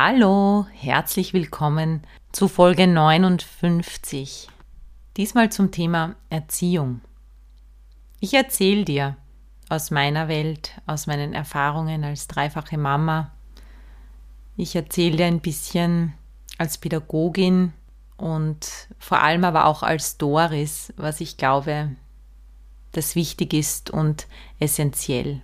Hallo, herzlich willkommen zu Folge 59. Diesmal zum Thema Erziehung. Ich erzähle dir aus meiner Welt, aus meinen Erfahrungen als dreifache Mama. Ich erzähle dir ein bisschen als Pädagogin und vor allem aber auch als Doris, was ich glaube, das wichtig ist und essentiell.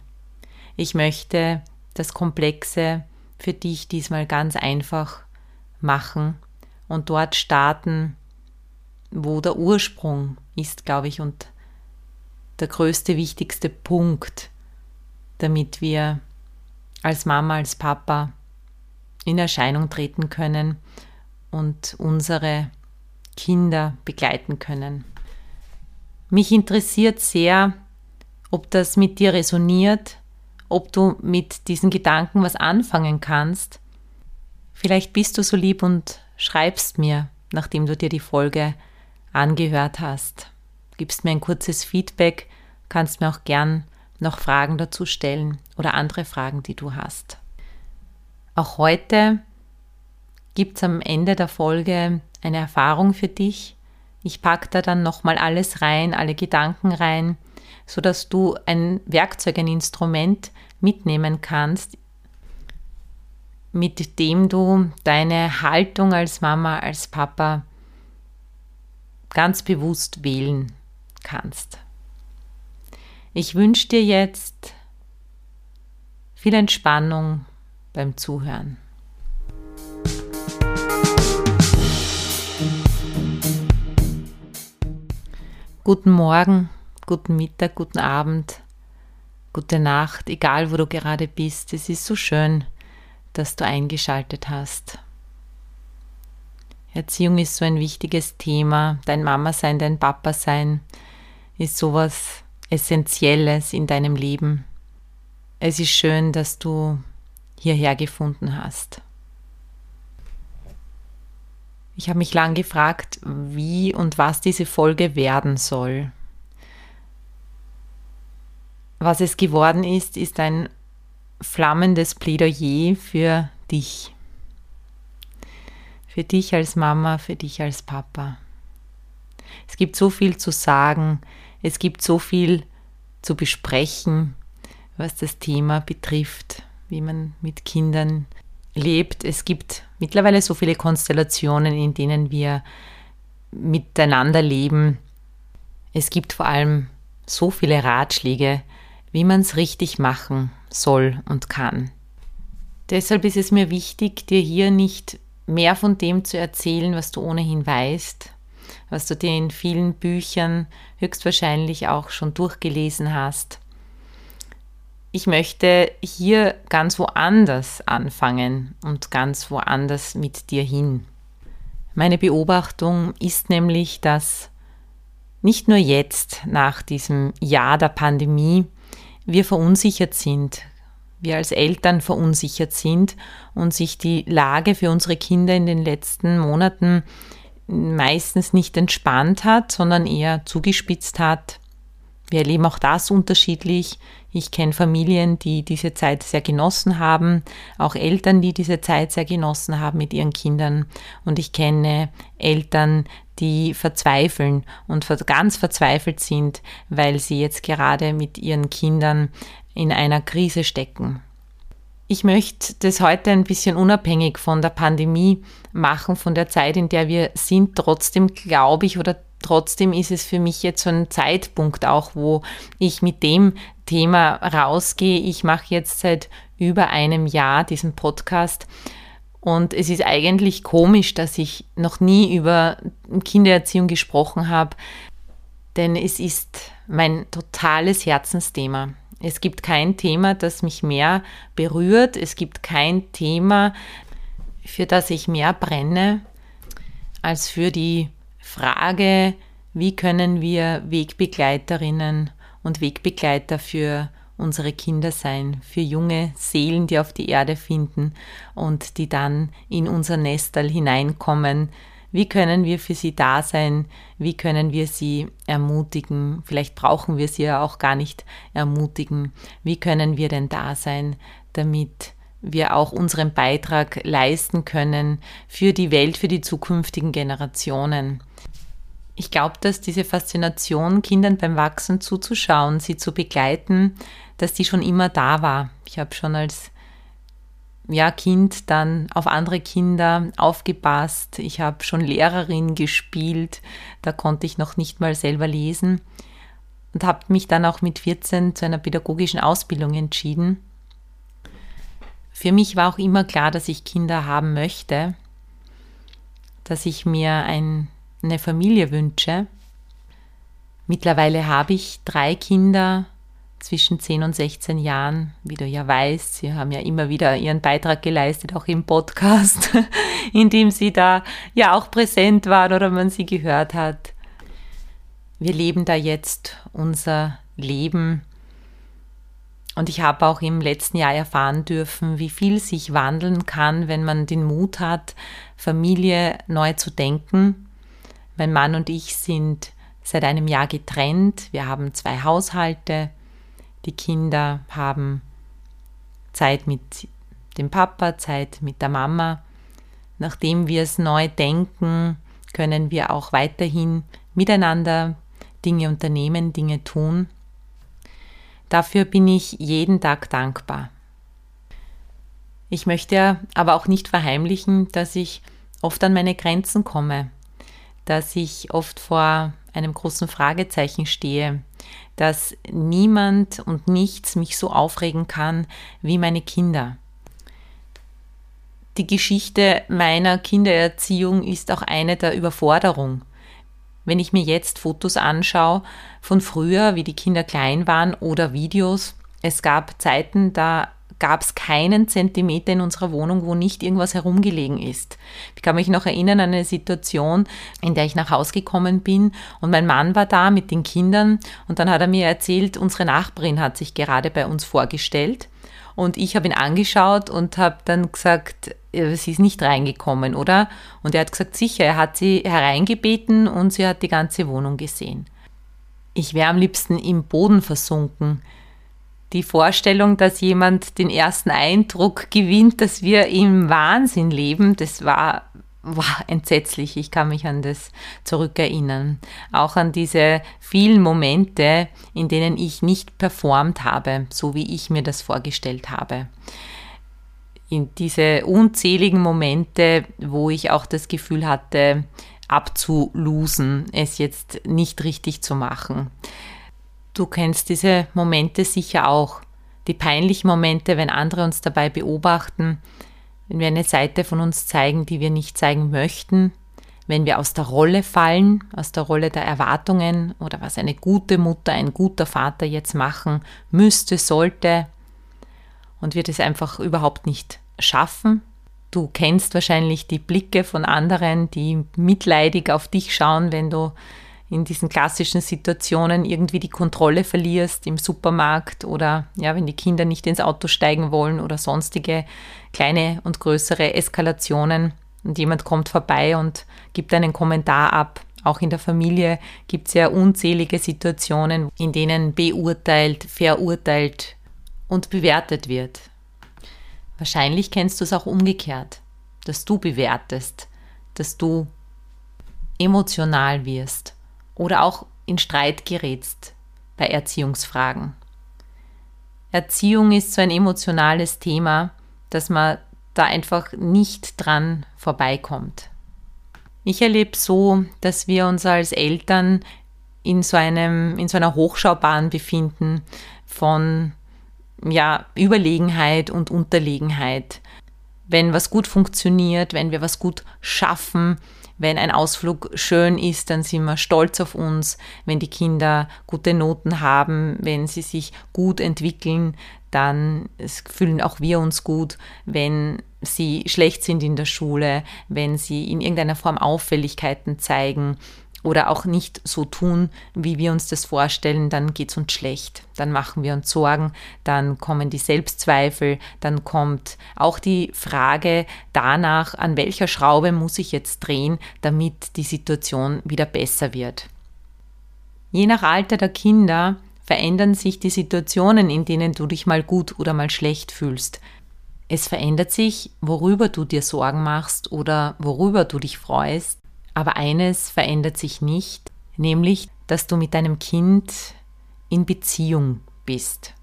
Ich möchte das Komplexe für dich diesmal ganz einfach machen und dort starten, wo der Ursprung ist, glaube ich, und der größte, wichtigste Punkt, damit wir als Mama, als Papa in Erscheinung treten können und unsere Kinder begleiten können. Mich interessiert sehr, ob das mit dir resoniert, ob du mit diesen Gedanken was anfangen kannst. Vielleicht bist du so lieb und schreibst mir, nachdem du dir die Folge angehört hast. Gibst mir ein kurzes Feedback, kannst mir auch gern noch Fragen dazu stellen oder andere Fragen, die du hast. Auch heute gibt es am Ende der Folge eine Erfahrung für dich. Ich packe da dann nochmal alles rein, alle Gedanken rein, sodass du ein Werkzeug, ein Instrument mitnehmen kannst, mit dem du deine Haltung als Mama, als Papa ganz bewusst wählen kannst. Ich wünsche dir jetzt viel Entspannung beim Zuhören. Guten Morgen, guten Mittag, guten Abend, gute Nacht, egal wo du gerade bist. Es ist so schön, dass du eingeschaltet hast. Erziehung ist so ein wichtiges Thema. Dein Mama sein, dein Papa sein ist sowas Essentielles in deinem Leben. Es ist schön, dass du hierher gefunden hast. Ich habe mich lang gefragt, wie und was diese Folge werden soll. Was es geworden ist, ist ein flammendes Plädoyer für dich. Für dich als Mama, für dich als Papa. Es gibt so viel zu sagen, es gibt so viel zu besprechen, was das Thema betrifft, wie man mit Kindern lebt. Es gibt mittlerweile so viele Konstellationen, in denen wir miteinander leben. Es gibt vor allem so viele Ratschläge, wie man es richtig machen soll und kann. Deshalb ist es mir wichtig, dir hier nicht mehr von dem zu erzählen, was du ohnehin weißt, was du dir in vielen Büchern höchstwahrscheinlich auch schon durchgelesen hast. Ich möchte hier ganz woanders anfangen und ganz woanders mit dir hin. Meine Beobachtung ist nämlich, dass nicht nur jetzt nach diesem Jahr der Pandemie wir verunsichert sind, wir als Eltern verunsichert sind und sich die Lage für unsere Kinder in den letzten Monaten meistens nicht entspannt hat, sondern eher zugespitzt hat. Wir erleben auch das unterschiedlich. Ich kenne Familien, die diese Zeit sehr genossen haben, auch Eltern, die diese Zeit sehr genossen haben mit ihren Kindern. Und ich kenne Eltern, die verzweifeln und ganz verzweifelt sind, weil sie jetzt gerade mit ihren Kindern in einer Krise stecken. Ich möchte das heute ein bisschen unabhängig von der Pandemie machen, von der Zeit, in der wir sind. Trotzdem glaube ich oder trotzdem ist es für mich jetzt so ein Zeitpunkt auch, wo ich mit dem Thema rausgehe. Ich mache jetzt seit über einem Jahr diesen Podcast und es ist eigentlich komisch, dass ich noch nie über Kindererziehung gesprochen habe, denn es ist mein totales Herzensthema. Es gibt kein Thema, das mich mehr berührt. Es gibt kein Thema, für das ich mehr brenne, als für die Frage, wie können wir Wegbegleiterinnen und Wegbegleiter für unsere Kinder sein, für junge Seelen, die auf die Erde finden und die dann in unser Nestal hineinkommen. Wie können wir für sie da sein? Wie können wir sie ermutigen? Vielleicht brauchen wir sie ja auch gar nicht ermutigen. Wie können wir denn da sein, damit wir auch unseren Beitrag leisten können für die Welt, für die zukünftigen Generationen? Ich glaube, dass diese Faszination, Kindern beim Wachsen zuzuschauen, sie zu begleiten, dass die schon immer da war. Ich habe schon als ja, Kind dann auf andere Kinder aufgepasst. Ich habe schon Lehrerin gespielt. Da konnte ich noch nicht mal selber lesen und habe mich dann auch mit 14 zu einer pädagogischen Ausbildung entschieden. Für mich war auch immer klar, dass ich Kinder haben möchte, dass ich mir ein eine Familie wünsche. Mittlerweile habe ich drei Kinder zwischen 10 und 16 Jahren, wie du ja weißt. Sie haben ja immer wieder ihren Beitrag geleistet, auch im Podcast, in dem sie da ja auch präsent waren oder man sie gehört hat. Wir leben da jetzt unser Leben. Und ich habe auch im letzten Jahr erfahren dürfen, wie viel sich wandeln kann, wenn man den Mut hat, Familie neu zu denken mein Mann und ich sind seit einem Jahr getrennt. Wir haben zwei Haushalte. Die Kinder haben Zeit mit dem Papa, Zeit mit der Mama. Nachdem wir es neu denken, können wir auch weiterhin miteinander Dinge unternehmen, Dinge tun. Dafür bin ich jeden Tag dankbar. Ich möchte aber auch nicht verheimlichen, dass ich oft an meine Grenzen komme, dass ich oft vor einem großen Fragezeichen stehe, dass niemand und nichts mich so aufregen kann wie meine Kinder. Die Geschichte meiner Kindererziehung ist auch eine der Überforderung. Wenn ich mir jetzt Fotos anschaue von früher, wie die Kinder klein waren oder Videos, es gab Zeiten, da gab es keinen Zentimeter in unserer Wohnung, wo nicht irgendwas herumgelegen ist. Ich kann mich noch erinnern an eine Situation, in der ich nach Hause gekommen bin und mein Mann war da mit den Kindern und dann hat er mir erzählt, unsere Nachbarin hat sich gerade bei uns vorgestellt und ich habe ihn angeschaut und habe dann gesagt, sie ist nicht reingekommen, oder? Und er hat gesagt, sicher, er hat sie hereingebeten und sie hat die ganze Wohnung gesehen. Ich wäre am liebsten im Boden versunken die Vorstellung, dass jemand den ersten Eindruck gewinnt, dass wir im Wahnsinn leben, das war, war entsetzlich. Ich kann mich an das zurückerinnern. Auch an diese vielen Momente, in denen ich nicht performt habe, so wie ich mir das vorgestellt habe. In diese unzähligen Momente, wo ich auch das Gefühl hatte, abzulusen, es jetzt nicht richtig zu machen. Du kennst diese Momente sicher auch. Die peinlichen Momente, wenn andere uns dabei beobachten, wenn wir eine Seite von uns zeigen, die wir nicht zeigen möchten, wenn wir aus der Rolle fallen, aus der Rolle der Erwartungen oder was eine gute Mutter, ein guter Vater jetzt machen müsste, sollte und wir das einfach überhaupt nicht schaffen. Du kennst wahrscheinlich die Blicke von anderen, die mitleidig auf dich schauen, wenn du in diesen klassischen Situationen irgendwie die Kontrolle verlierst im Supermarkt oder ja, wenn die Kinder nicht ins Auto steigen wollen oder sonstige kleine und größere Eskalationen und jemand kommt vorbei und gibt einen Kommentar ab. Auch in der Familie gibt es ja unzählige Situationen, in denen beurteilt, verurteilt und bewertet wird. Wahrscheinlich kennst du es auch umgekehrt, dass du bewertest, dass du emotional wirst oder auch in Streit gerätst bei Erziehungsfragen. Erziehung ist so ein emotionales Thema, dass man da einfach nicht dran vorbeikommt. Ich erlebe so, dass wir uns als Eltern in so, einem, in so einer Hochschaubahn befinden von ja, Überlegenheit und Unterlegenheit. Wenn was gut funktioniert, wenn wir was gut schaffen, Wenn ein Ausflug schön ist, dann sind wir stolz auf uns. Wenn die Kinder gute Noten haben, wenn sie sich gut entwickeln, dann fühlen auch wir uns gut. Wenn sie schlecht sind in der Schule, wenn sie in irgendeiner Form Auffälligkeiten zeigen, oder auch nicht so tun, wie wir uns das vorstellen, dann geht es uns schlecht. Dann machen wir uns Sorgen, dann kommen die Selbstzweifel, dann kommt auch die Frage danach, an welcher Schraube muss ich jetzt drehen, damit die Situation wieder besser wird. Je nach Alter der Kinder verändern sich die Situationen, in denen du dich mal gut oder mal schlecht fühlst. Es verändert sich, worüber du dir Sorgen machst oder worüber du dich freust. Aber eines verändert sich nicht, nämlich, dass du mit deinem Kind in Beziehung bist.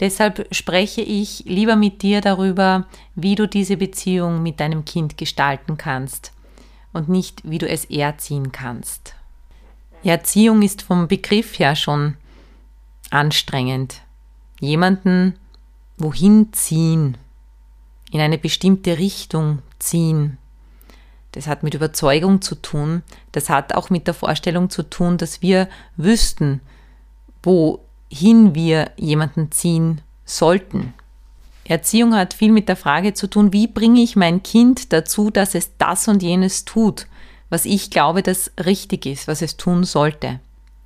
Deshalb spreche ich lieber mit dir darüber, wie du diese Beziehung mit deinem Kind gestalten kannst und nicht, wie du es erziehen kannst. Erziehung ist vom Begriff her schon anstrengend. Jemanden wohin ziehen, in eine bestimmte Richtung ziehen, das hat mit Überzeugung zu tun. Das hat auch mit der Vorstellung zu tun, dass wir wüssten, wohin wir jemanden ziehen sollten. Erziehung hat viel mit der Frage zu tun, wie bringe ich mein Kind dazu, dass es das und jenes tut, was ich glaube, das richtig ist, was es tun sollte.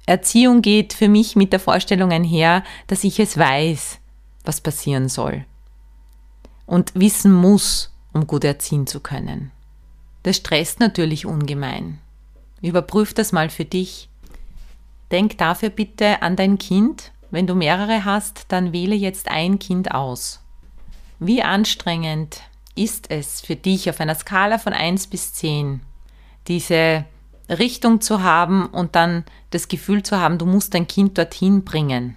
Erziehung geht für mich mit der Vorstellung einher, dass ich es weiß, was passieren soll und wissen muss, um gut erziehen zu können. Das stresst natürlich ungemein. Überprüf das mal für dich. Denk dafür bitte an dein Kind. Wenn du mehrere hast, dann wähle jetzt ein Kind aus. Wie anstrengend ist es für dich auf einer Skala von 1 bis 10, diese Richtung zu haben und dann das Gefühl zu haben, du musst dein Kind dorthin bringen,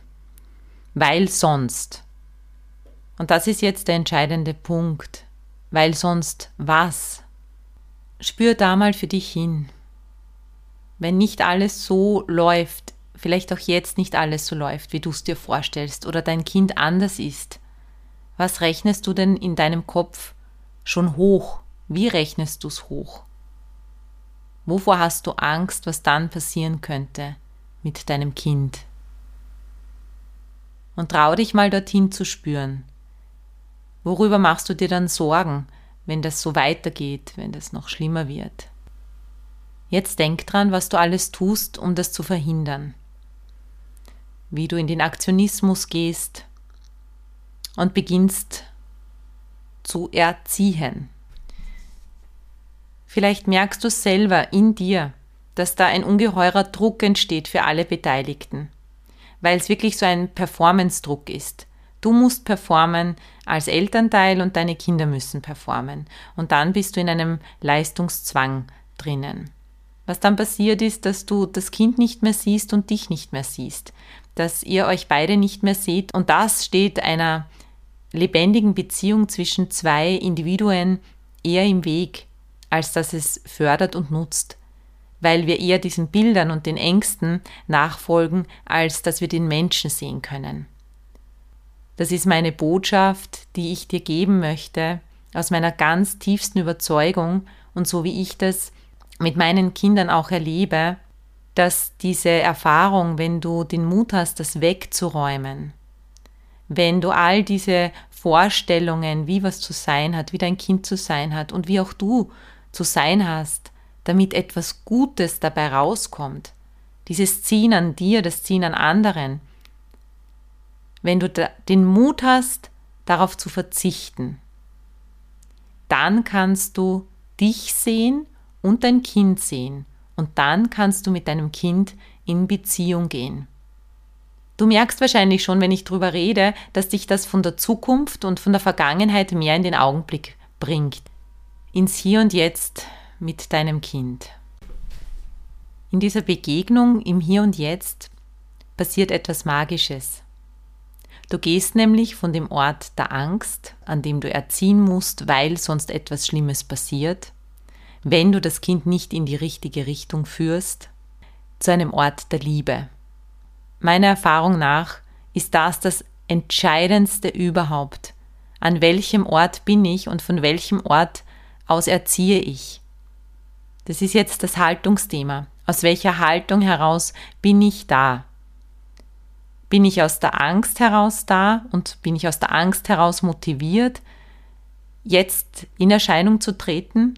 weil sonst. Und das ist jetzt der entscheidende Punkt. Weil sonst was? Spür da mal für dich hin. Wenn nicht alles so läuft, vielleicht auch jetzt nicht alles so läuft, wie du es dir vorstellst, oder dein Kind anders ist, was rechnest du denn in deinem Kopf schon hoch? Wie rechnest du es hoch? Wovor hast du Angst, was dann passieren könnte mit deinem Kind? Und trau dich mal dorthin zu spüren. Worüber machst du dir dann Sorgen? Wenn das so weitergeht, wenn das noch schlimmer wird. Jetzt denk dran, was du alles tust, um das zu verhindern. Wie du in den Aktionismus gehst und beginnst zu erziehen. Vielleicht merkst du selber in dir, dass da ein ungeheurer Druck entsteht für alle Beteiligten, weil es wirklich so ein Performance-Druck ist. Du musst performen als Elternteil und deine Kinder müssen performen. Und dann bist du in einem Leistungszwang drinnen. Was dann passiert ist, dass du das Kind nicht mehr siehst und dich nicht mehr siehst, dass ihr euch beide nicht mehr seht und das steht einer lebendigen Beziehung zwischen zwei Individuen eher im Weg, als dass es fördert und nutzt, weil wir eher diesen Bildern und den Ängsten nachfolgen, als dass wir den Menschen sehen können. Das ist meine Botschaft, die ich dir geben möchte, aus meiner ganz tiefsten Überzeugung und so wie ich das mit meinen Kindern auch erlebe, dass diese Erfahrung, wenn du den Mut hast, das wegzuräumen, wenn du all diese Vorstellungen, wie was zu sein hat, wie dein Kind zu sein hat und wie auch du zu sein hast, damit etwas Gutes dabei rauskommt, dieses Ziehen an dir, das Ziehen an anderen, wenn du den Mut hast, darauf zu verzichten, dann kannst du dich sehen und dein Kind sehen und dann kannst du mit deinem Kind in Beziehung gehen. Du merkst wahrscheinlich schon, wenn ich darüber rede, dass dich das von der Zukunft und von der Vergangenheit mehr in den Augenblick bringt. Ins Hier und Jetzt mit deinem Kind. In dieser Begegnung im Hier und Jetzt passiert etwas Magisches. Du gehst nämlich von dem Ort der Angst, an dem du erziehen musst, weil sonst etwas Schlimmes passiert, wenn du das Kind nicht in die richtige Richtung führst, zu einem Ort der Liebe. Meiner Erfahrung nach ist das das Entscheidendste überhaupt. An welchem Ort bin ich und von welchem Ort aus erziehe ich? Das ist jetzt das Haltungsthema. Aus welcher Haltung heraus bin ich da? Bin ich aus der Angst heraus da und bin ich aus der Angst heraus motiviert, jetzt in Erscheinung zu treten?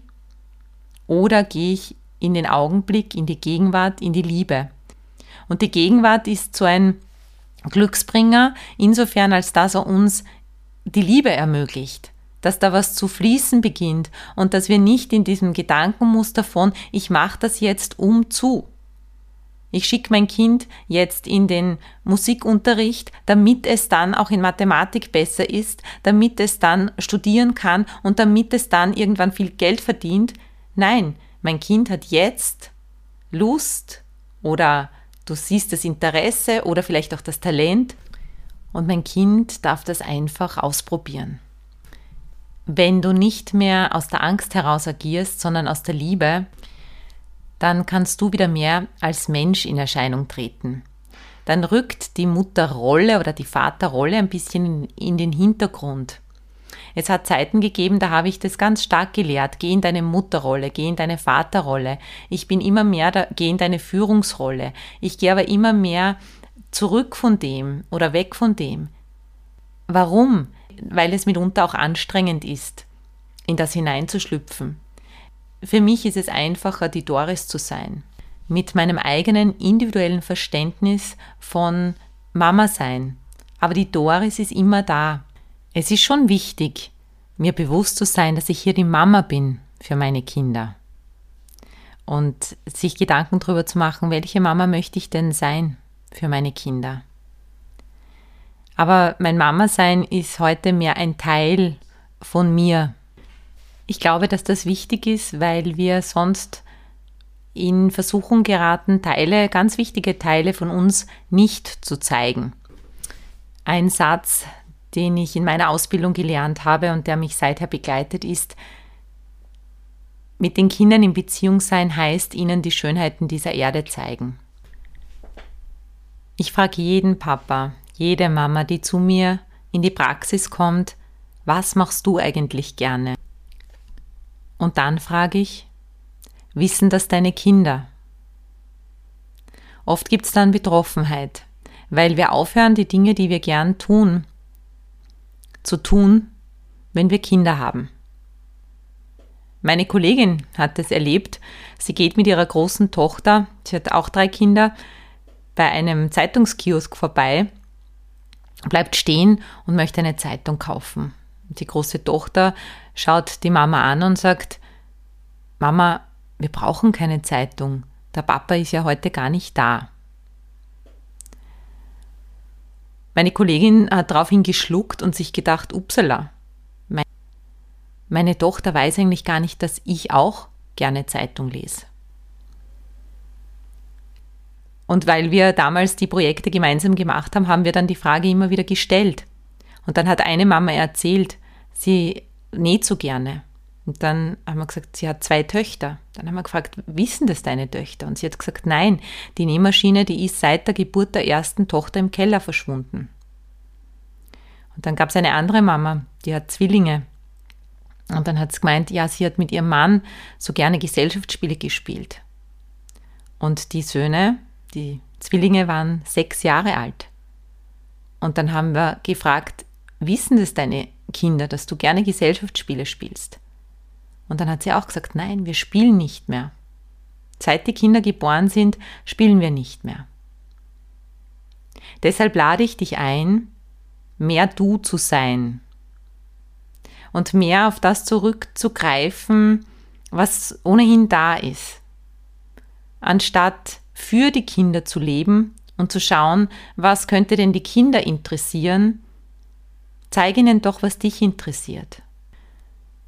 Oder gehe ich in den Augenblick, in die Gegenwart, in die Liebe? Und die Gegenwart ist so ein Glücksbringer, insofern als dass er uns die Liebe ermöglicht, dass da was zu fließen beginnt und dass wir nicht in diesem Gedankenmuster von ich mache das jetzt um zu. Ich schicke mein Kind jetzt in den Musikunterricht, damit es dann auch in Mathematik besser ist, damit es dann studieren kann und damit es dann irgendwann viel Geld verdient. Nein, mein Kind hat jetzt Lust oder Du siehst das Interesse oder vielleicht auch das Talent und mein Kind darf das einfach ausprobieren. Wenn du nicht mehr aus der Angst heraus agierst, sondern aus der Liebe, dann kannst du wieder mehr als Mensch in Erscheinung treten. Dann rückt die Mutterrolle oder die Vaterrolle ein bisschen in den Hintergrund. Es hat Zeiten gegeben, da habe ich das ganz stark gelehrt. Geh in deine Mutterrolle, geh in deine Vaterrolle. Ich bin immer mehr, da, geh in deine Führungsrolle. Ich gehe aber immer mehr zurück von dem oder weg von dem. Warum? Weil es mitunter auch anstrengend ist, in das hineinzuschlüpfen. Für mich ist es einfacher, die Doris zu sein. Mit meinem eigenen individuellen Verständnis von Mama sein. Aber die Doris ist immer da. Es ist schon wichtig, mir bewusst zu sein, dass ich hier die Mama bin für meine Kinder. Und sich Gedanken darüber zu machen, welche Mama möchte ich denn sein für meine Kinder. Aber mein Mama-Sein ist heute mehr ein Teil von mir. Ich glaube, dass das wichtig ist, weil wir sonst in Versuchung geraten, Teile, ganz wichtige Teile von uns nicht zu zeigen. Ein Satz, den ich in meiner Ausbildung gelernt habe und der mich seither begleitet, ist, mit den Kindern in Beziehung sein heißt, ihnen die Schönheiten dieser Erde zeigen. Ich frage jeden Papa, jede Mama, die zu mir in die Praxis kommt, was machst du eigentlich gerne? Und dann frage ich, wissen das deine Kinder? Oft gibt es dann Betroffenheit, weil wir aufhören, die Dinge, die wir gern tun, zu tun, wenn wir Kinder haben. Meine Kollegin hat es erlebt. Sie geht mit ihrer großen Tochter, sie hat auch drei Kinder, bei einem Zeitungskiosk vorbei, bleibt stehen und möchte eine Zeitung kaufen. Die große Tochter schaut die Mama an und sagt, Mama, wir brauchen keine Zeitung. Der Papa ist ja heute gar nicht da. Meine Kollegin hat daraufhin geschluckt und sich gedacht, upsala, meine Tochter weiß eigentlich gar nicht, dass ich auch gerne Zeitung lese. Und weil wir damals die Projekte gemeinsam gemacht haben, haben wir dann die Frage immer wieder gestellt. Und dann hat eine Mama erzählt, sie näht so gerne. Und dann haben wir gesagt, sie hat zwei Töchter. Dann haben wir gefragt, wissen das deine Töchter? Und sie hat gesagt, nein, die Nähmaschine, die ist seit der Geburt der ersten Tochter im Keller verschwunden. Und dann gab es eine andere Mama, die hat Zwillinge. Und dann hat sie gemeint, ja, sie hat mit ihrem Mann so gerne Gesellschaftsspiele gespielt. Und die Söhne, die Zwillinge waren sechs Jahre alt. Und dann haben wir gefragt, wissen das deine Kinder, dass du gerne Gesellschaftsspiele spielst? Und dann hat sie auch gesagt, nein, wir spielen nicht mehr. Seit die Kinder geboren sind, spielen wir nicht mehr. Deshalb lade ich dich ein, mehr du zu sein und mehr auf das zurückzugreifen, was ohnehin da ist, anstatt für die Kinder zu leben und zu schauen, was könnte denn die Kinder interessieren, zeige ihnen doch, was dich interessiert.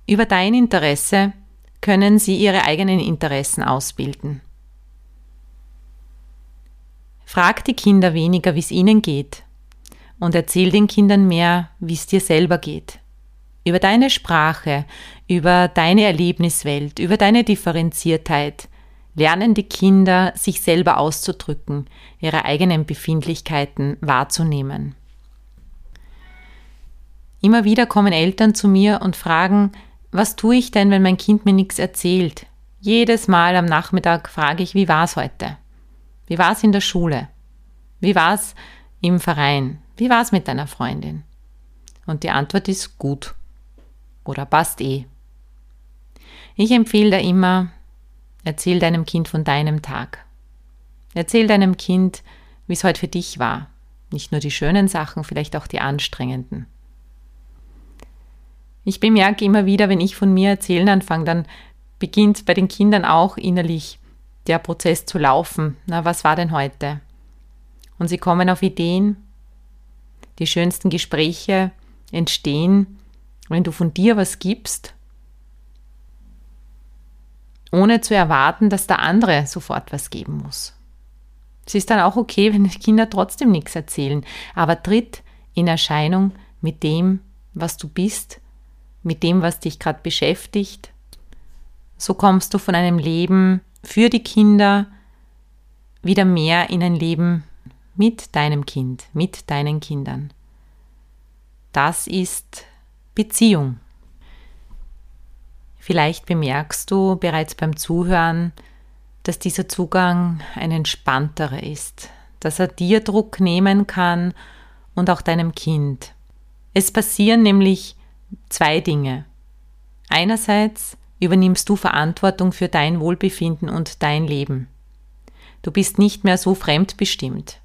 Über dein Interesse können sie ihre eigenen Interessen ausbilden. Frag die Kinder weniger, wie es ihnen geht, und erzähl den Kindern mehr, wie es dir selber geht. Über deine Sprache, über deine Erlebniswelt, über deine Differenziertheit lernen die Kinder, sich selber auszudrücken, ihre eigenen Befindlichkeiten wahrzunehmen. Immer wieder kommen Eltern zu mir und fragen, was tue ich denn, wenn mein Kind mir nichts erzählt? Jedes Mal am Nachmittag frage ich, wie war es heute? Wie war es in der Schule? Wie war es im Verein? Wie war es mit deiner Freundin? Und die Antwort ist gut oder passt eh. Ich empfehle da immer, erzähl deinem Kind von deinem Tag. Erzähl deinem Kind, wie es heute für dich war. Nicht nur die schönen Sachen, vielleicht auch die anstrengenden. Ich bemerke immer wieder, wenn ich von mir erzählen anfange, dann beginnt bei den Kindern auch innerlich der Prozess zu laufen. Na, was war denn heute? Und sie kommen auf Ideen. Die schönsten Gespräche entstehen, wenn du von dir was gibst, ohne zu erwarten, dass der andere sofort was geben muss. Es ist dann auch okay, wenn die Kinder trotzdem nichts erzählen, aber tritt in Erscheinung mit dem, was du bist, mit dem, was dich gerade beschäftigt. So kommst du von einem Leben für die Kinder wieder mehr in ein Leben mit deinem Kind, mit deinen Kindern. Das ist Beziehung. Vielleicht bemerkst du bereits beim Zuhören, dass dieser Zugang ein entspannterer ist, dass er dir Druck nehmen kann und auch deinem Kind. Es passieren nämlich zwei Dinge. Einerseits übernimmst du Verantwortung für dein Wohlbefinden und dein Leben. Du bist nicht mehr so fremdbestimmt.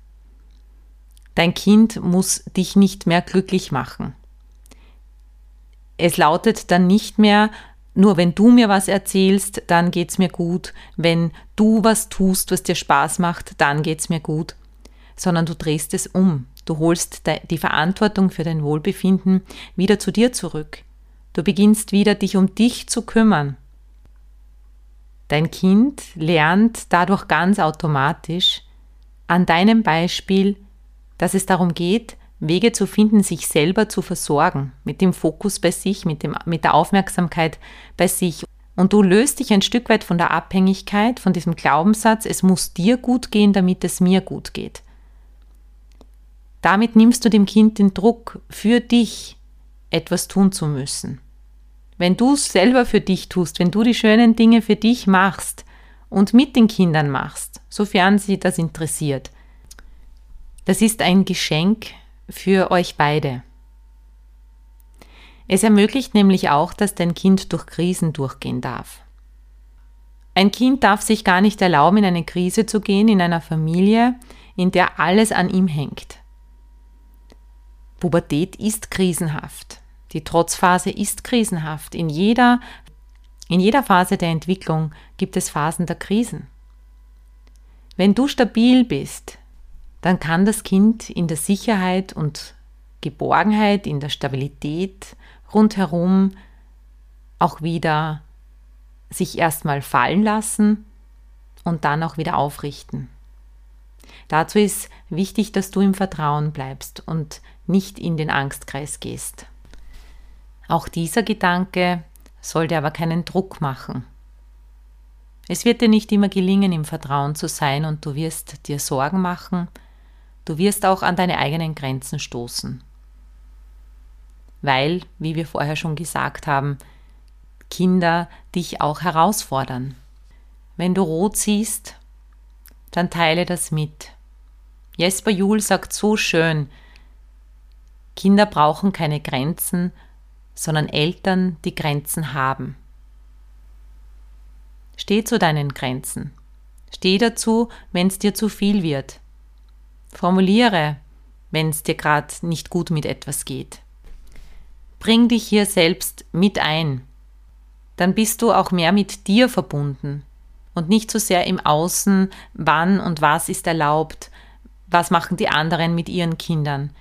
Dein Kind muss dich nicht mehr glücklich machen. Es lautet dann nicht mehr, nur wenn du mir was erzählst, dann geht's mir gut. Wenn du was tust, was dir Spaß macht, dann geht's mir gut. Sondern du drehst es um. Du holst die Verantwortung für dein Wohlbefinden wieder zu dir zurück. Du beginnst wieder, dich um dich zu kümmern. Dein Kind lernt dadurch ganz automatisch an deinem Beispiel, dass es darum geht, Wege zu finden, sich selber zu versorgen, mit dem Fokus bei sich, mit, dem, mit der Aufmerksamkeit bei sich. Und du löst dich ein Stück weit von der Abhängigkeit, von diesem Glaubenssatz, es muss dir gut gehen, damit es mir gut geht. Damit nimmst du dem Kind den Druck, für dich etwas tun zu müssen. Wenn du es selber für dich tust, wenn du die schönen Dinge für dich machst und mit den Kindern machst, sofern sie das interessiert, das ist ein Geschenk für euch beide. Es ermöglicht nämlich auch, dass dein Kind durch Krisen durchgehen darf. Ein Kind darf sich gar nicht erlauben, in eine Krise zu gehen, in einer Familie, in der alles an ihm hängt. Pubertät ist krisenhaft. Die Trotzphase ist krisenhaft. In jeder, in jeder Phase der Entwicklung gibt es Phasen der Krisen. Wenn du stabil bist, dann kann das Kind in der Sicherheit und Geborgenheit, in der Stabilität rundherum auch wieder sich erstmal fallen lassen und dann auch wieder aufrichten. Dazu ist wichtig, dass du im Vertrauen bleibst und nicht in den Angstkreis gehst. Auch dieser Gedanke sollte aber keinen Druck machen. Es wird dir nicht immer gelingen, im Vertrauen zu sein und du wirst dir Sorgen machen, Du wirst auch an deine eigenen Grenzen stoßen. Weil, wie wir vorher schon gesagt haben, Kinder dich auch herausfordern. Wenn du rot siehst, dann teile das mit. Jesper Juhl sagt so schön, Kinder brauchen keine Grenzen, sondern Eltern, die Grenzen haben. Steh zu deinen Grenzen. Steh dazu, wenn es dir zu viel wird. Formuliere, wenn es dir gerade nicht gut mit etwas geht. Bring dich hier selbst mit ein. Dann bist du auch mehr mit dir verbunden und nicht so sehr im Außen, wann und was ist erlaubt, was machen die anderen mit ihren Kindern.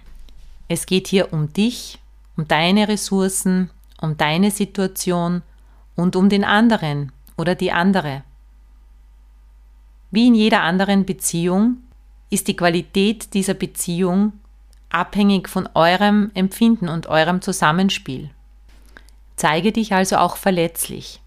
Es geht hier um dich, um deine Ressourcen, um deine Situation und um den anderen oder die andere. Wie in jeder anderen Beziehung ist die Qualität dieser Beziehung abhängig von eurem Empfinden und eurem Zusammenspiel. Zeige dich also auch verletzlich.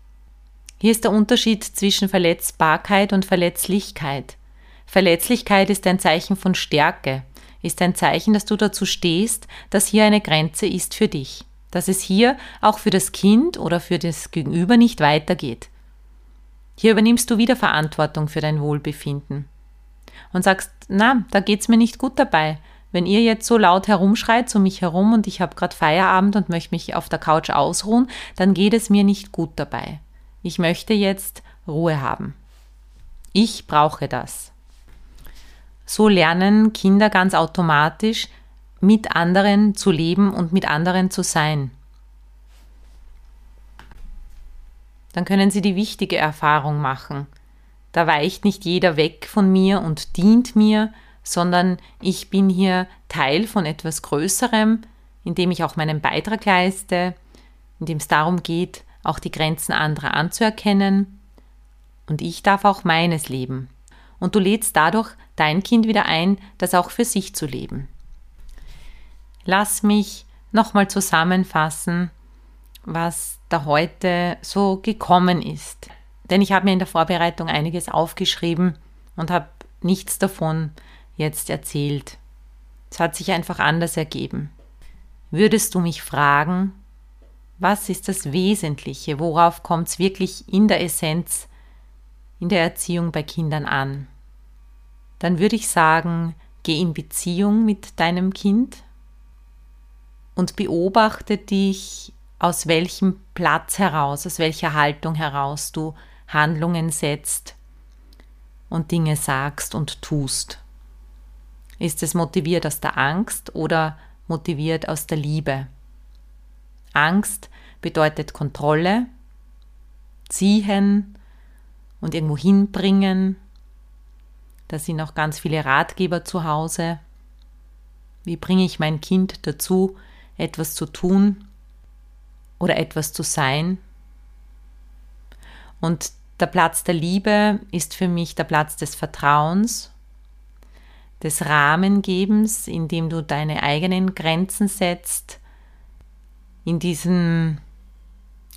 Hier ist der Unterschied zwischen Verletzbarkeit und Verletzlichkeit. Verletzlichkeit ist ein Zeichen von Stärke, ist ein Zeichen, dass du dazu stehst, dass hier eine Grenze ist für dich, dass es hier auch für das Kind oder für das Gegenüber nicht weitergeht. Hier übernimmst du wieder Verantwortung für dein Wohlbefinden und sagst, na, da geht's mir nicht gut dabei. Wenn ihr jetzt so laut herumschreit um mich herum und ich habe gerade Feierabend und möchte mich auf der Couch ausruhen, dann geht es mir nicht gut dabei. Ich möchte jetzt Ruhe haben. Ich brauche das. So lernen Kinder ganz automatisch, mit anderen zu leben und mit anderen zu sein. Dann können sie die wichtige Erfahrung machen. Da weicht nicht jeder weg von mir und dient mir, sondern ich bin hier Teil von etwas Größerem, in dem ich auch meinen Beitrag leiste, in dem es darum geht, auch die Grenzen anderer anzuerkennen. Und ich darf auch meines leben. Und du lädst dadurch dein Kind wieder ein, das auch für sich zu leben. Lass mich nochmal zusammenfassen, was da heute so gekommen ist. Denn ich habe mir in der Vorbereitung einiges aufgeschrieben und habe nichts davon jetzt erzählt. Es hat sich einfach anders ergeben. Würdest du mich fragen, was ist das Wesentliche, worauf kommt es wirklich in der Essenz, in der Erziehung bei Kindern an? Dann würde ich sagen, geh in Beziehung mit deinem Kind und beobachte dich, aus welchem Platz heraus, aus welcher Haltung heraus du Handlungen setzt und Dinge sagst und tust. Ist es motiviert aus der Angst oder motiviert aus der Liebe? Angst bedeutet Kontrolle, ziehen und irgendwo hinbringen. Da sind auch ganz viele Ratgeber zu Hause. Wie bringe ich mein Kind dazu, etwas zu tun oder etwas zu sein? Und der Platz der Liebe ist für mich der Platz des Vertrauens des Rahmengebens, in dem du deine eigenen Grenzen setzt, in diesem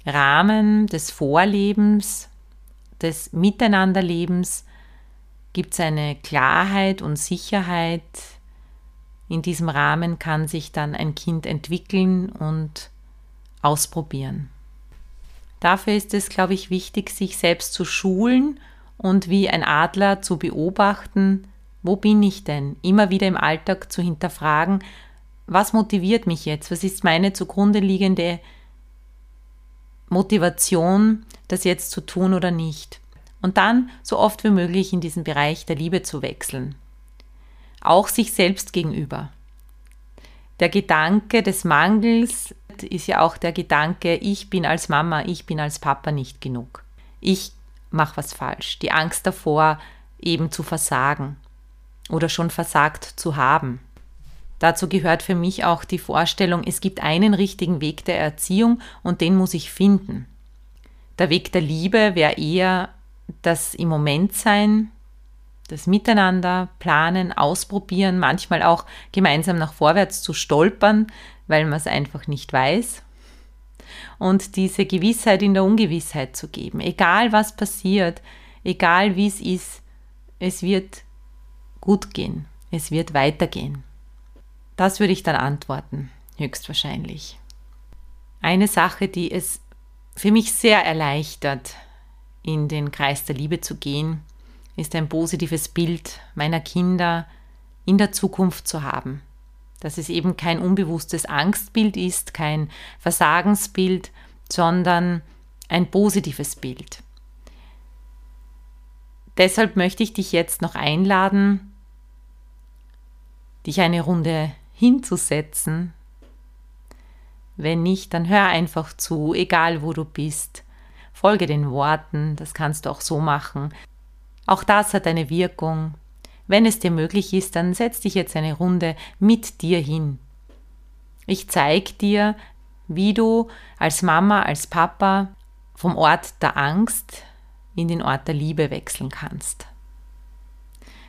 Rahmen des Vorlebens, des Miteinanderlebens gibt es eine Klarheit und Sicherheit. In diesem Rahmen kann sich dann ein Kind entwickeln und ausprobieren. Dafür ist es, glaube ich, wichtig, sich selbst zu schulen und wie ein Adler zu beobachten, wo bin ich denn? Immer wieder im Alltag zu hinterfragen, was motiviert mich jetzt? Was ist meine zugrunde liegende Motivation, das jetzt zu tun oder nicht? Und dann so oft wie möglich in diesen Bereich der Liebe zu wechseln. Auch sich selbst gegenüber. Der Gedanke des Mangels ist ja auch der Gedanke, ich bin als Mama, ich bin als Papa nicht genug. Ich mache was falsch. Die Angst davor, eben zu versagen oder schon versagt zu haben. Dazu gehört für mich auch die Vorstellung, es gibt einen richtigen Weg der Erziehung und den muss ich finden. Der Weg der Liebe wäre eher das im Moment sein, das Miteinander planen, ausprobieren, manchmal auch gemeinsam nach vorwärts zu stolpern, weil man es einfach nicht weiß. Und diese Gewissheit in der Ungewissheit zu geben. Egal was passiert, egal wie es ist, es wird gut gehen, es wird weitergehen. Das würde ich dann antworten, höchstwahrscheinlich. Eine Sache, die es für mich sehr erleichtert, in den Kreis der Liebe zu gehen, ist ein positives Bild meiner Kinder in der Zukunft zu haben. Dass es eben kein unbewusstes Angstbild ist, kein Versagensbild, sondern ein positives Bild. Deshalb möchte ich dich jetzt noch einladen, dich eine Runde hinzusetzen. Wenn nicht, dann hör einfach zu, egal wo du bist. Folge den Worten, das kannst du auch so machen. Auch das hat eine Wirkung. Wenn es dir möglich ist, dann setz dich jetzt eine Runde mit dir hin. Ich zeige dir, wie du als Mama, als Papa vom Ort der Angst in den Ort der Liebe wechseln kannst.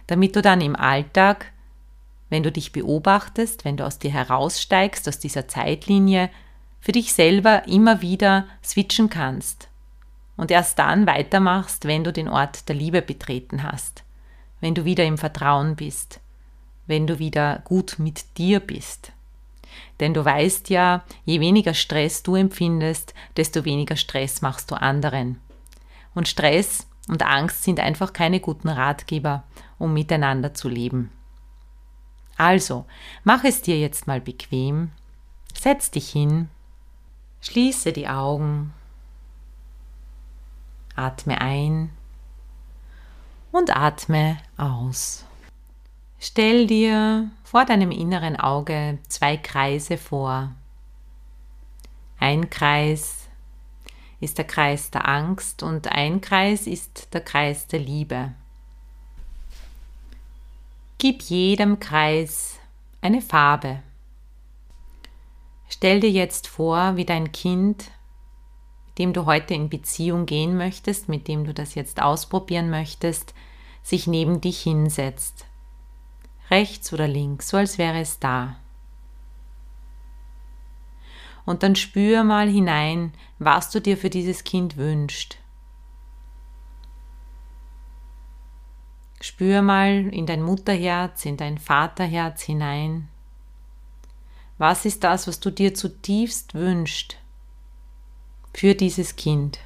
Damit du dann im Alltag wenn du dich beobachtest, wenn du aus dir heraussteigst, aus dieser Zeitlinie, für dich selber immer wieder switchen kannst. Und erst dann weitermachst, wenn du den Ort der Liebe betreten hast, wenn du wieder im Vertrauen bist, wenn du wieder gut mit dir bist. Denn du weißt ja, je weniger Stress du empfindest, desto weniger Stress machst du anderen. Und Stress und Angst sind einfach keine guten Ratgeber, um miteinander zu leben. Also, mach es dir jetzt mal bequem, setz dich hin, schließe die Augen, atme ein und atme aus. Stell dir vor deinem inneren Auge zwei Kreise vor. Ein Kreis ist der Kreis der Angst und ein Kreis ist der Kreis der Liebe. Gib jedem Kreis eine Farbe. Stell dir jetzt vor, wie dein Kind, dem du heute in Beziehung gehen möchtest, mit dem du das jetzt ausprobieren möchtest, sich neben dich hinsetzt. Rechts oder links, so als wäre es da. Und dann spür mal hinein, was du dir für dieses Kind wünschst. Spür mal in dein Mutterherz, in dein Vaterherz hinein. Was ist das, was du dir zutiefst wünschst für dieses Kind?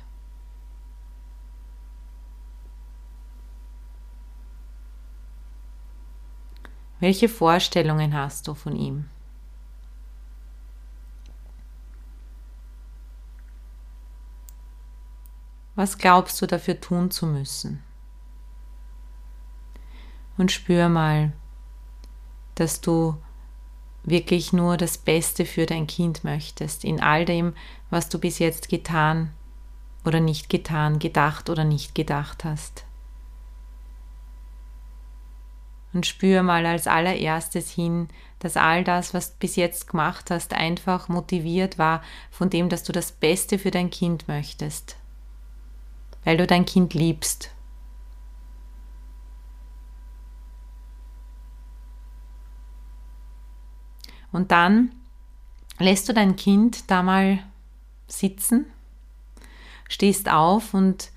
Welche Vorstellungen hast du von ihm? Was glaubst du dafür tun zu müssen? Und spür mal, dass du wirklich nur das Beste für dein Kind möchtest, in all dem, was du bis jetzt getan oder nicht getan, gedacht oder nicht gedacht hast. Und spür mal als allererstes hin, dass all das, was du bis jetzt gemacht hast, einfach motiviert war von dem, dass du das Beste für dein Kind möchtest, weil du dein Kind liebst Und dann lässt du dein Kind da mal sitzen, stehst auf und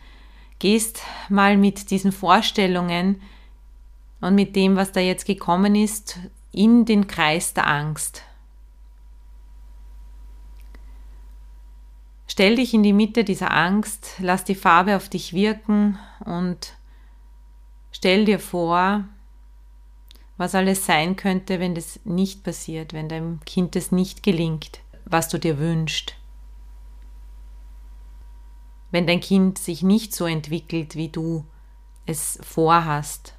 gehst mal mit diesen Vorstellungen und mit dem, was da jetzt gekommen ist, in den Kreis der Angst. Stell dich in die Mitte dieser Angst, lass die Farbe auf dich wirken und stell dir vor, was alles sein könnte, wenn das nicht passiert, wenn deinem Kind es nicht gelingt, was du dir wünschst. Wenn dein Kind sich nicht so entwickelt, wie du es vorhast.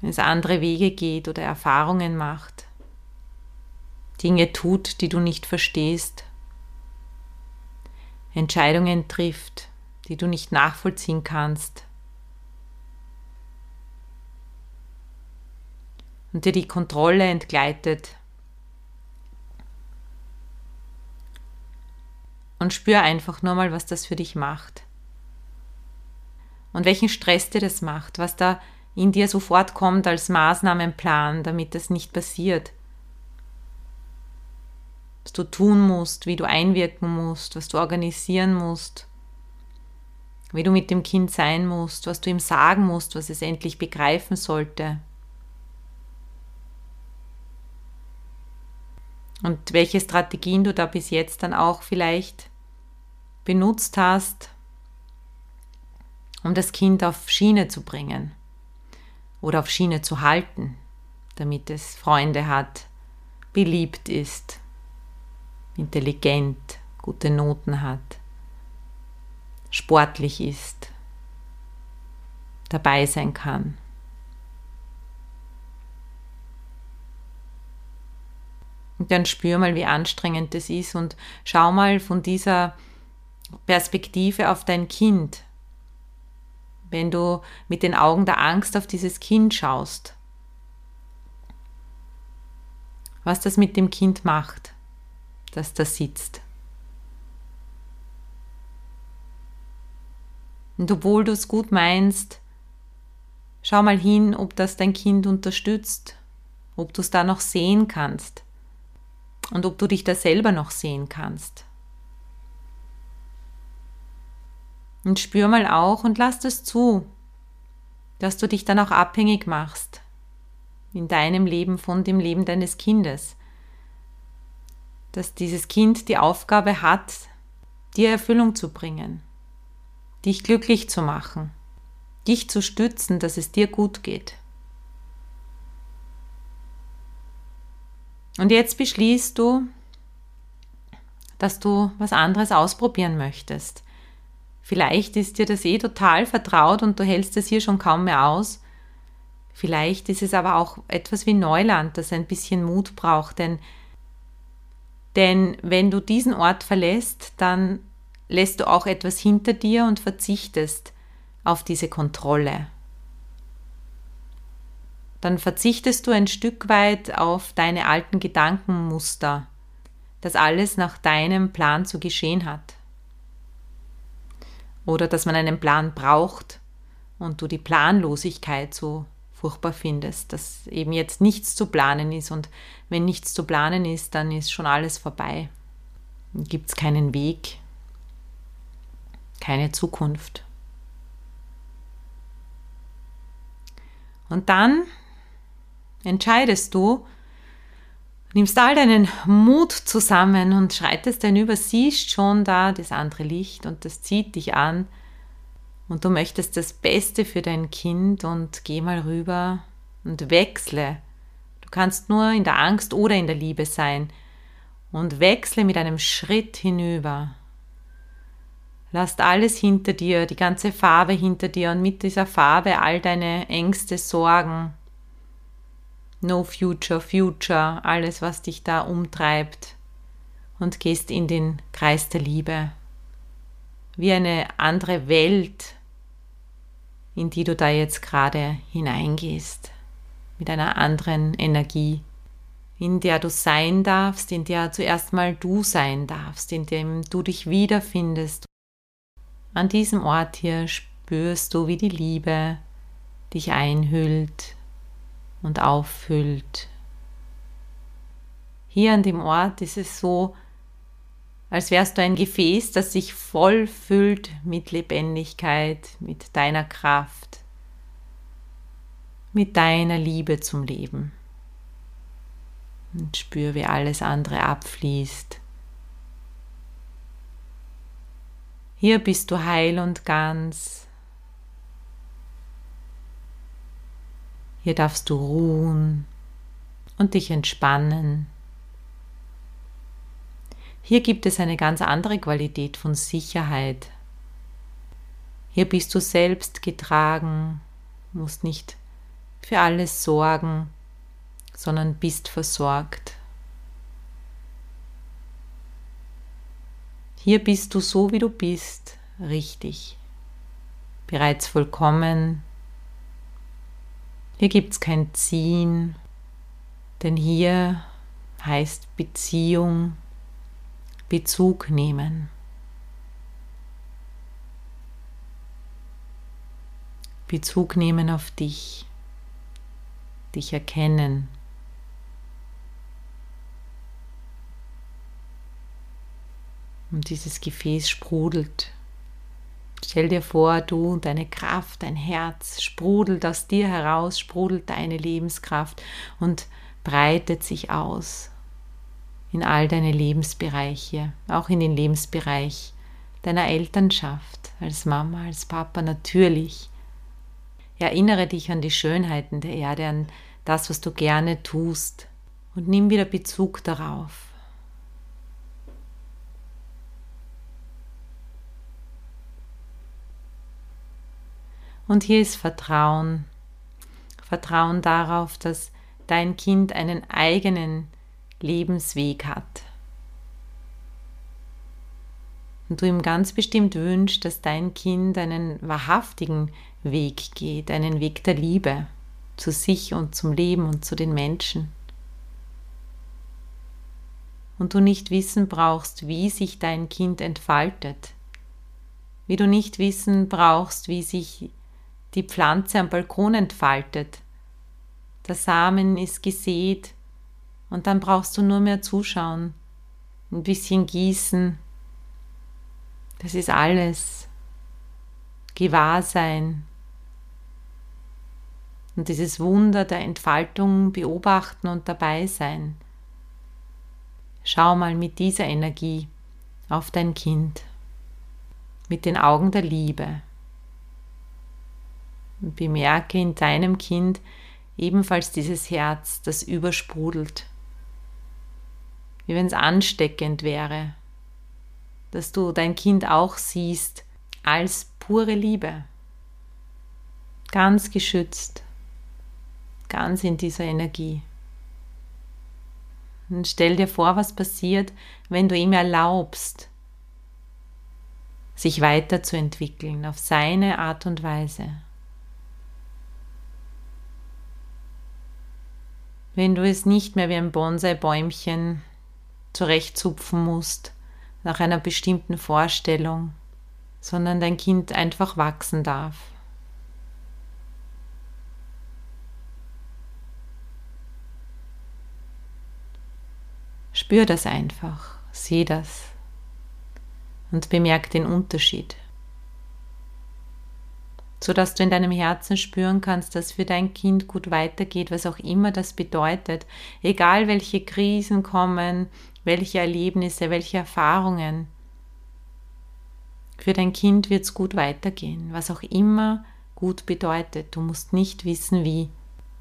Wenn es andere Wege geht oder Erfahrungen macht. Dinge tut, die du nicht verstehst. Entscheidungen trifft, die du nicht nachvollziehen kannst und dir die Kontrolle entgleitet. Und spür einfach nur mal, was das für dich macht. Und welchen Stress dir das macht, was da in dir sofort kommt als Maßnahmenplan, damit das nicht passiert. Was du tun musst, wie du einwirken musst, was du organisieren musst, wie du mit dem Kind sein musst, was du ihm sagen musst, was es endlich begreifen sollte. Und welche Strategien du da bis jetzt dann auch vielleicht benutzt hast, um das Kind auf Schiene zu bringen oder auf Schiene zu halten, damit es Freunde hat, beliebt ist, intelligent, gute Noten hat, sportlich ist, dabei sein kann. Und dann spür mal, wie anstrengend das ist und schau mal von dieser Perspektive auf dein Kind. Wenn du mit den Augen der Angst auf dieses Kind schaust, was das mit dem Kind macht, das da sitzt. Und obwohl du es gut meinst, schau mal hin, ob das dein Kind unterstützt, ob du es da noch sehen kannst und ob du dich da selber noch sehen kannst. Und spür mal auch und lass das zu, dass du dich dann auch abhängig machst in deinem Leben von dem Leben deines Kindes. Dass dieses Kind die Aufgabe hat, dir Erfüllung zu bringen. dich glücklich zu machen, dich zu stützen, dass es dir gut geht. Und jetzt beschließt du, dass du was anderes ausprobieren möchtest. Vielleicht ist dir das eh total vertraut und du hältst es hier schon kaum mehr aus. Vielleicht ist es aber auch etwas wie Neuland, das ein bisschen Mut braucht, denn, denn wenn du diesen Ort verlässt, dann lässt du auch etwas hinter dir und verzichtest auf diese Kontrolle. Dann verzichtest du ein Stück weit auf deine alten Gedankenmuster, dass alles nach deinem Plan zu geschehen hat. Oder dass man einen Plan braucht und du die Planlosigkeit so furchtbar findest, dass eben jetzt nichts zu planen ist und wenn nichts zu planen ist, dann ist schon alles vorbei. Gibt es keinen Weg, keine Zukunft. Und dann entscheidest du, nimmst all deinen Mut zusammen und schreitest hinüber, siehst schon da das andere Licht und das zieht dich an und du möchtest das Beste für dein Kind und geh mal rüber und wechsle. Du kannst nur in der Angst oder in der Liebe sein und wechsle mit einem Schritt hinüber Lasst alles hinter dir, die ganze Farbe hinter dir und mit dieser Farbe all deine Ängste, Sorgen, No Future, Future, alles, was dich da umtreibt und gehst in den Kreis der Liebe. Wie eine andere Welt, in die du da jetzt gerade hineingehst, mit einer anderen Energie, in der du sein darfst, in der zuerst mal du sein darfst, in dem du dich wiederfindest. An diesem Ort hier spürst du, wie die Liebe dich einhüllt und auffüllt. Hier an dem Ort ist es so, als wärst du ein Gefäß, das sich voll füllt mit Lebendigkeit, mit deiner Kraft, mit deiner Liebe zum Leben. Und spür, wie alles andere abfließt Hier bist du heil und ganz. Hier darfst du ruhen und dich entspannen. Hier gibt es eine ganz andere Qualität von Sicherheit. Hier bist du selbst getragen, musst nicht für alles sorgen, sondern bist versorgt. Hier bist du so, wie du bist, richtig, bereits vollkommen. Hier gibt es kein Ziehen, denn hier heißt Beziehung, Bezug nehmen. Bezug nehmen auf dich, dich erkennen. Und dieses Gefäß sprudelt. Stell dir vor, du und deine Kraft, dein Herz sprudelt aus dir heraus, sprudelt deine Lebenskraft und breitet sich aus in all deine Lebensbereiche, auch in den Lebensbereich deiner Elternschaft, als Mama, als Papa natürlich. Erinnere dich an die Schönheiten der Erde, an das, was du gerne tust und nimm wieder Bezug darauf. Und hier ist Vertrauen. Vertrauen darauf, dass dein Kind einen eigenen Lebensweg hat. Und du ihm ganz bestimmt wünschst, dass dein Kind einen wahrhaftigen Weg geht, einen Weg der Liebe zu sich und zum Leben und zu den Menschen. Und du nicht wissen brauchst, wie sich dein Kind entfaltet, wie du nicht wissen brauchst, wie sich die Pflanze am Balkon entfaltet. Der Samen ist gesät und dann brauchst du nur mehr zuschauen, ein bisschen gießen. Das ist alles. Gewahrsein. Und dieses Wunder der Entfaltung beobachten und dabei sein. Schau mal mit dieser Energie auf dein Kind. mit den Augen der Liebe. Bemerke in deinem Kind ebenfalls dieses Herz, das übersprudelt. Wie wenn es ansteckend wäre, dass du dein Kind auch siehst als pure Liebe, ganz geschützt, ganz in dieser Energie. Und stell dir vor, was passiert, wenn du ihm erlaubst, sich weiterzuentwickeln auf seine Art und Weise. Wenn du es nicht mehr wie ein Bonsai-Bäumchen zurechtzupfen musst nach einer bestimmten Vorstellung, sondern dein Kind einfach wachsen darf. Spür das einfach, sieh das und bemerk den Unterschied, sodass du in deinem Herzen spüren kannst, dass für dein Kind gut weitergeht, was auch immer das bedeutet, egal welche Krisen kommen, welche Erlebnisse, welche Erfahrungen. Für dein Kind wird es gut weitergehen, was auch immer gut bedeutet. Du musst nicht wissen, wie.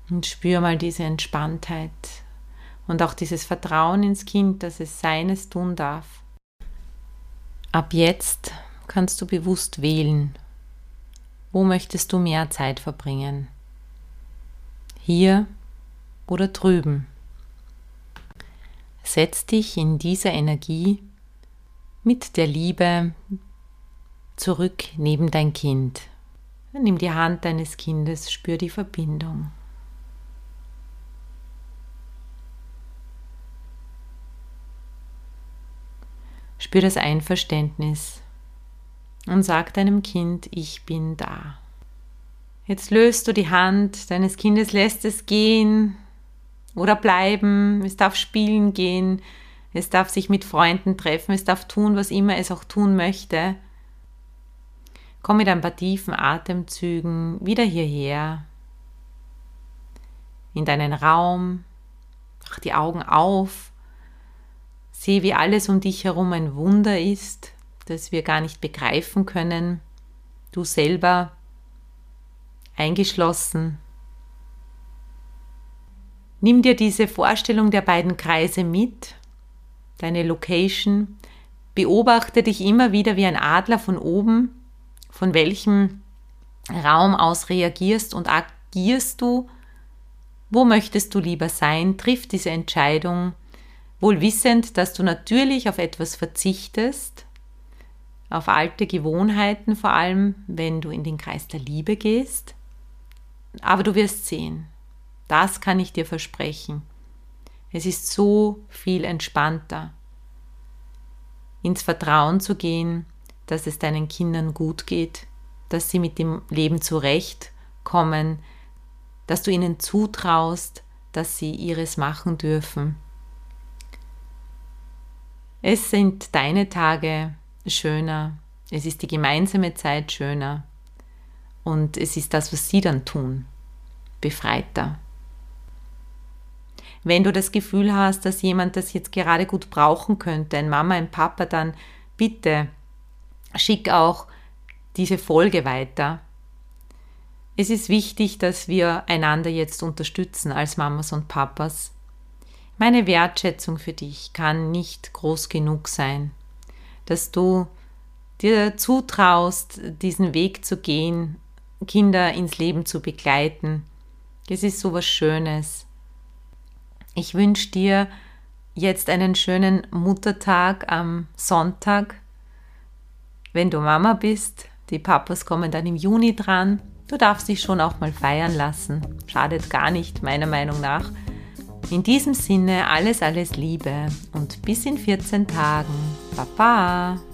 Und spür mal diese Entspanntheit und auch dieses Vertrauen ins Kind, dass es seines tun darf. Ab jetzt kannst du bewusst wählen, wo möchtest du mehr Zeit verbringen? Hier oder drüben? Setz dich in dieser Energie mit der Liebe zurück neben dein Kind. Nimm die Hand deines Kindes, spür die Verbindung. Spür das Einverständnis und sag deinem Kind, ich bin da. Jetzt löst du die Hand deines Kindes, lässt es gehen oder bleiben, es darf spielen gehen, es darf sich mit Freunden treffen, es darf tun, was immer es auch tun möchte. Komm mit ein paar tiefen Atemzügen wieder hierher, in deinen Raum, mach die Augen auf. Sieh, wie alles um dich herum ein Wunder ist, das wir gar nicht begreifen können. Du selber eingeschlossen. Nimm dir diese Vorstellung der beiden Kreise mit, deine Location. Beobachte dich immer wieder wie ein Adler von oben, von welchem Raum aus reagierst und agierst du. Wo möchtest du lieber sein? Triff diese Entscheidung wohl wissend, dass du natürlich auf etwas verzichtest, auf alte Gewohnheiten vor allem, wenn du in den Kreis der Liebe gehst. Aber du wirst sehen, das kann ich dir versprechen. Es ist so viel entspannter, ins Vertrauen zu gehen, dass es deinen Kindern gut geht, dass sie mit dem Leben zurechtkommen, dass du ihnen zutraust, dass sie ihres machen dürfen es sind deine Tage schöner, es ist die gemeinsame Zeit schöner. Und es ist das, was sie dann tun, befreiter. Wenn du das Gefühl hast, dass jemand das jetzt gerade gut brauchen könnte, ein Mama, ein Papa, dann bitte schick auch diese Folge weiter. Es ist wichtig, dass wir einander jetzt unterstützen als Mamas und Papas. Meine Wertschätzung für dich kann nicht groß genug sein, dass du dir zutraust, diesen Weg zu gehen, Kinder ins Leben zu begleiten. Es ist so was Schönes. Ich wünsche dir jetzt einen schönen Muttertag am Sonntag. Wenn du Mama bist, die Papas kommen dann im Juni dran. Du darfst dich schon auch mal feiern lassen. Schadet gar nicht, meiner Meinung nach. In diesem Sinne alles, alles Liebe und bis in 14 Tagen. Pa, pa!